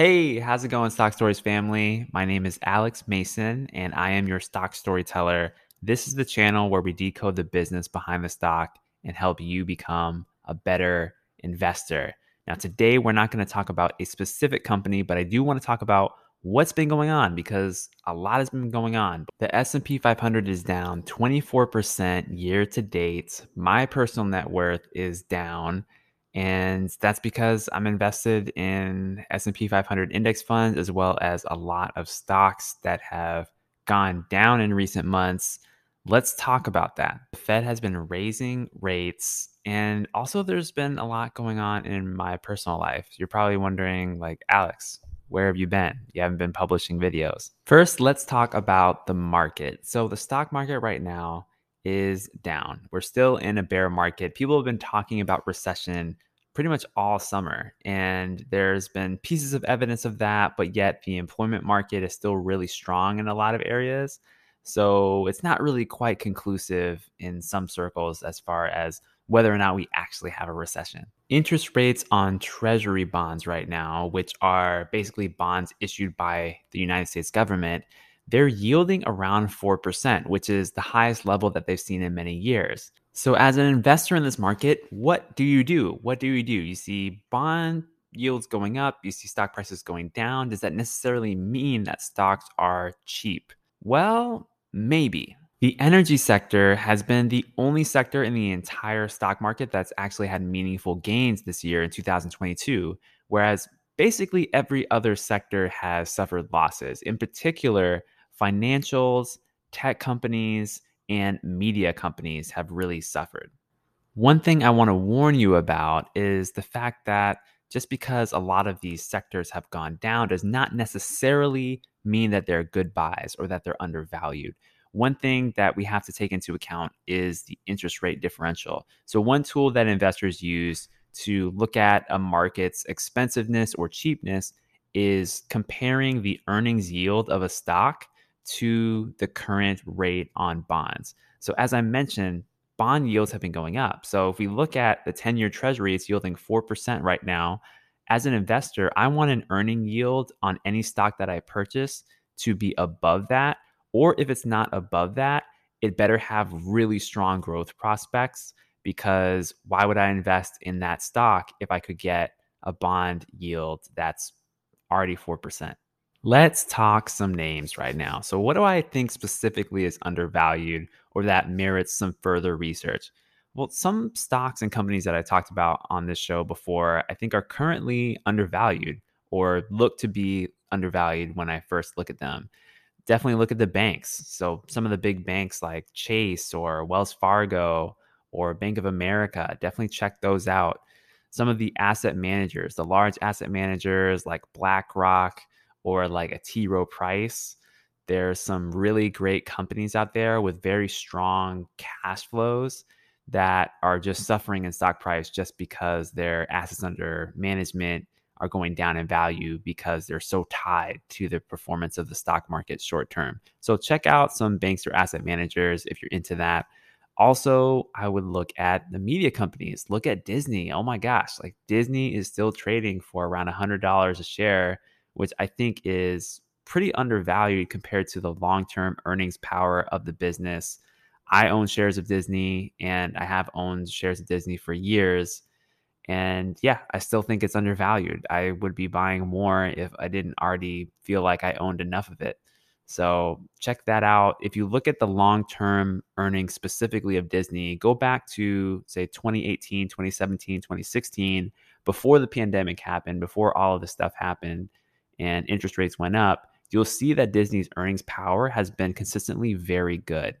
Hey, how's it going, Stock Stories family? My name is Alex Mason, and I am your stock storyteller. This is the channel where we decode the business behind the stock and help you become a better investor. Now, today we're not going to talk about a specific company, but I do want to talk about what's been going on because a lot has been going on. The S&P 500 is down 24% year to date. My personal net worth is down and that's because I'm invested in S&P 500 index funds as well as a lot of stocks that have gone down in recent months. Let's talk about that. The Fed has been raising rates and also there's been a lot going on in my personal life. You're probably wondering like, Alex, where have you been? You haven't been publishing videos. First, let's talk about the market. So the stock market right now is down. We're still in a bear market. People have been talking about recession pretty much all summer. And there's been pieces of evidence of that, but yet the employment market is still really strong in a lot of areas. So it's not really quite conclusive in some circles as far as whether or not we actually have a recession. Interest rates on treasury bonds right now, which are basically bonds issued by the United States government, they're yielding around 4%, which is the highest level that they've seen in many years. So, as an investor in this market, what do you do? What do you do? You see bond yields going up, you see stock prices going down. Does that necessarily mean that stocks are cheap? Well, maybe. The energy sector has been the only sector in the entire stock market that's actually had meaningful gains this year in 2022, whereas basically every other sector has suffered losses. In particular, financials, tech companies, and media companies have really suffered. One thing I want to warn you about is the fact that just because a lot of these sectors have gone down does not necessarily mean that they're good buys or that they're undervalued. One thing that we have to take into account is the interest rate differential. So, one tool that investors use to look at a market's expensiveness or cheapness is comparing the earnings yield of a stock to the current rate on bonds. So, as I mentioned, bond yields have been going up. So, if we look at the 10 year treasury, it's yielding 4% right now. As an investor, I want an earning yield on any stock that I purchase to be above that. Or if it's not above that, it better have really strong growth prospects because why would I invest in that stock if I could get a bond yield that's already 4%? Let's talk some names right now. So, what do I think specifically is undervalued or that merits some further research? Well, some stocks and companies that I talked about on this show before, I think are currently undervalued or look to be undervalued when I first look at them. Definitely look at the banks. So, some of the big banks like Chase or Wells Fargo or Bank of America, definitely check those out. Some of the asset managers, the large asset managers like BlackRock, or like a T. Rowe Price. There's some really great companies out there with very strong cash flows that are just suffering in stock price just because their assets under management are going down in value because they're so tied to the performance of the stock market short term. So check out some banks or asset managers if you're into that. Also, I would look at the media companies. Look at Disney. Oh my gosh, like Disney is still trading for around $100 a share which I think is pretty undervalued compared to the long term earnings power of the business. I own shares of Disney and I have owned shares of Disney for years. And yeah, I still think it's undervalued. I would be buying more if I didn't already feel like I owned enough of it. So check that out. If you look at the long term earnings specifically of Disney, go back to say 2018, 2017, 2016, before the pandemic happened, before all of this stuff happened and interest rates went up, you'll see that Disney's earnings power has been consistently very good.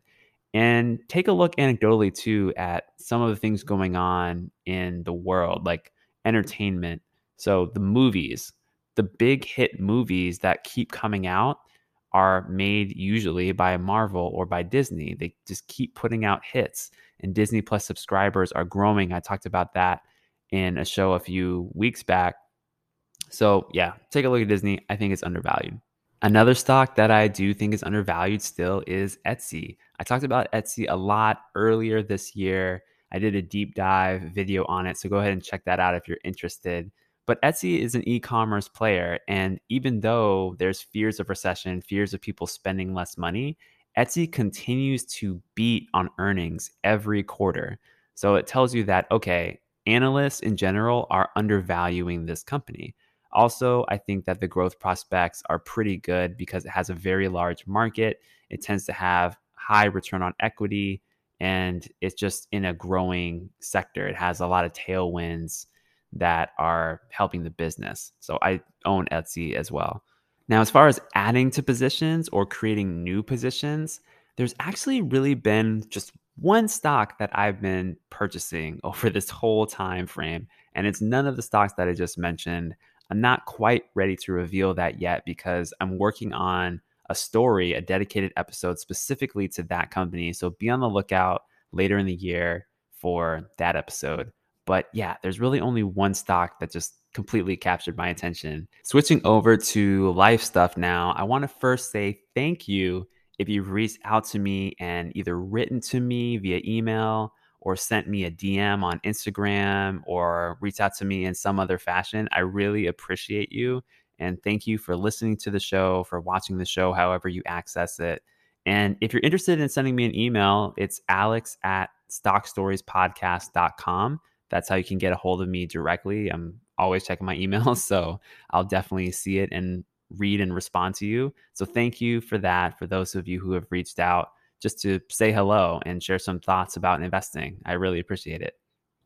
And take a look anecdotally too at some of the things going on in the world, like entertainment. So, the movies, the big hit movies that keep coming out are made usually by Marvel or by Disney. They just keep putting out hits, and Disney Plus subscribers are growing. I talked about that in a show a few weeks back so, yeah, take a look at Disney. I think it's undervalued. Another stock that I do think is undervalued still is Etsy. I talked about Etsy a lot earlier this year. I did a deep dive video on it. So go ahead and check that out if you're interested. But Etsy is an e commerce player. And even though there's fears of recession, fears of people spending less money, Etsy continues to beat on earnings every quarter. So it tells you that, okay, analysts in general are undervaluing this company. Also, I think that the growth prospects are pretty good because it has a very large market. It tends to have high return on equity and it's just in a growing sector. It has a lot of tailwinds that are helping the business. So I own Etsy as well. Now, as far as adding to positions or creating new positions, there's actually really been just one stock that I've been purchasing over this whole time frame, and it's none of the stocks that I just mentioned. I'm not quite ready to reveal that yet because I'm working on a story, a dedicated episode specifically to that company. So be on the lookout later in the year for that episode. But yeah, there's really only one stock that just completely captured my attention. Switching over to life stuff now, I want to first say thank you if you've reached out to me and either written to me via email or sent me a DM on Instagram or reached out to me in some other fashion. I really appreciate you. And thank you for listening to the show, for watching the show, however you access it. And if you're interested in sending me an email, it's alex at stockstoriespodcast.com that's how you can get a hold of me directly. I'm always checking my emails, so I'll definitely see it and read and respond to you. So thank you for that. For those of you who have reached out just to say hello and share some thoughts about investing, I really appreciate it.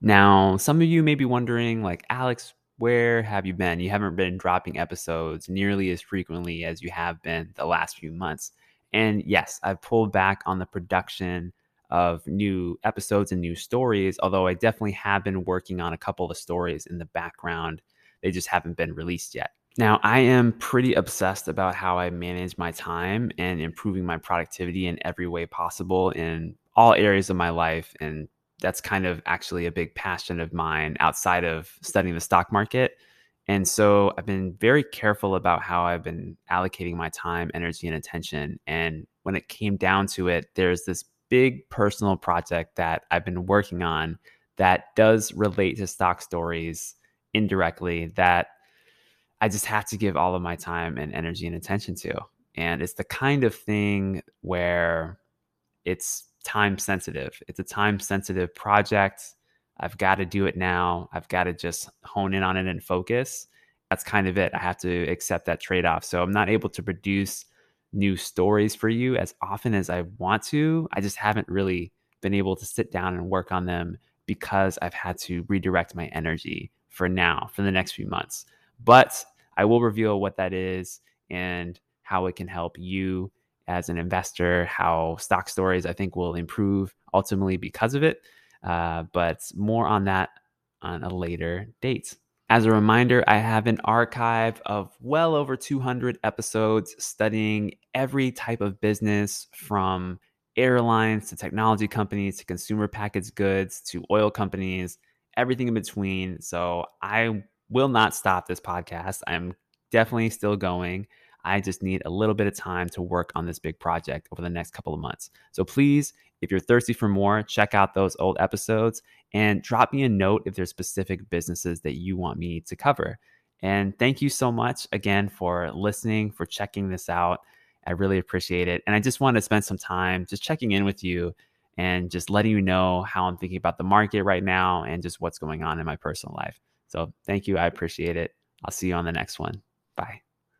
Now, some of you may be wondering, like, Alex, where have you been? You haven't been dropping episodes nearly as frequently as you have been the last few months. And yes, I've pulled back on the production of new episodes and new stories, although I definitely have been working on a couple of stories in the background. They just haven't been released yet. Now, I am pretty obsessed about how I manage my time and improving my productivity in every way possible in all areas of my life. And that's kind of actually a big passion of mine outside of studying the stock market. And so I've been very careful about how I've been allocating my time, energy, and attention. And when it came down to it, there's this big personal project that I've been working on that does relate to stock stories indirectly that I just have to give all of my time and energy and attention to. And it's the kind of thing where it's time sensitive. It's a time sensitive project. I've got to do it now. I've got to just hone in on it and focus. That's kind of it. I have to accept that trade off. So I'm not able to produce new stories for you as often as I want to. I just haven't really been able to sit down and work on them because I've had to redirect my energy for now, for the next few months. But I will reveal what that is and how it can help you as an investor, how stock stories I think will improve ultimately because of it. Uh, but more on that on a later date. As a reminder, I have an archive of well over 200 episodes studying every type of business from airlines to technology companies to consumer packaged goods to oil companies, everything in between. So I will not stop this podcast. I'm definitely still going. I just need a little bit of time to work on this big project over the next couple of months. So please, if you're thirsty for more, check out those old episodes and drop me a note if there's specific businesses that you want me to cover. And thank you so much again for listening, for checking this out. I really appreciate it. And I just want to spend some time just checking in with you and just letting you know how I'm thinking about the market right now and just what's going on in my personal life. So thank you. I appreciate it. I'll see you on the next one. Bye.